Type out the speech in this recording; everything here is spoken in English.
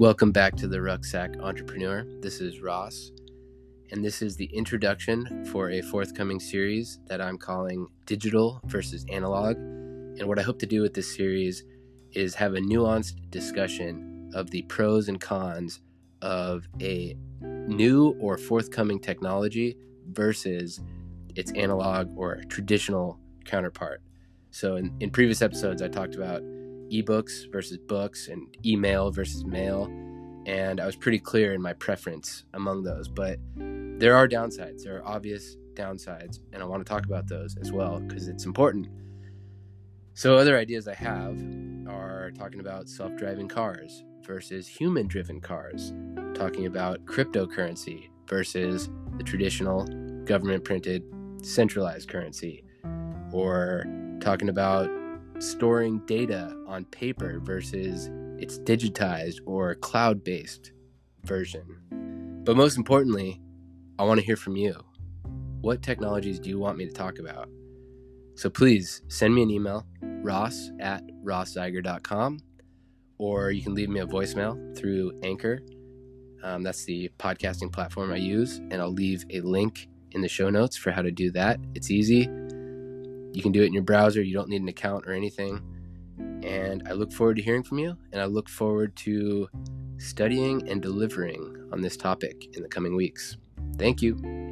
Welcome back to the Rucksack Entrepreneur. This is Ross, and this is the introduction for a forthcoming series that I'm calling Digital versus Analog. And what I hope to do with this series is have a nuanced discussion of the pros and cons of a new or forthcoming technology versus its analog or traditional counterpart. So, in, in previous episodes, I talked about ebooks versus books and email versus mail. And I was pretty clear in my preference among those. But there are downsides, there are obvious downsides. And I want to talk about those as well because it's important. So, other ideas I have are talking about self driving cars versus human driven cars, talking about cryptocurrency versus the traditional government printed centralized currency, or talking about storing data on paper versus its digitized or cloud based version. But most importantly, I want to hear from you. What technologies do you want me to talk about? So please send me an email, ross at rosszeiger.com, or you can leave me a voicemail through Anchor. Um, that's the podcasting platform I use, and I'll leave a link in the show notes for how to do that. It's easy. You can do it in your browser. You don't need an account or anything. And I look forward to hearing from you. And I look forward to studying and delivering on this topic in the coming weeks. Thank you.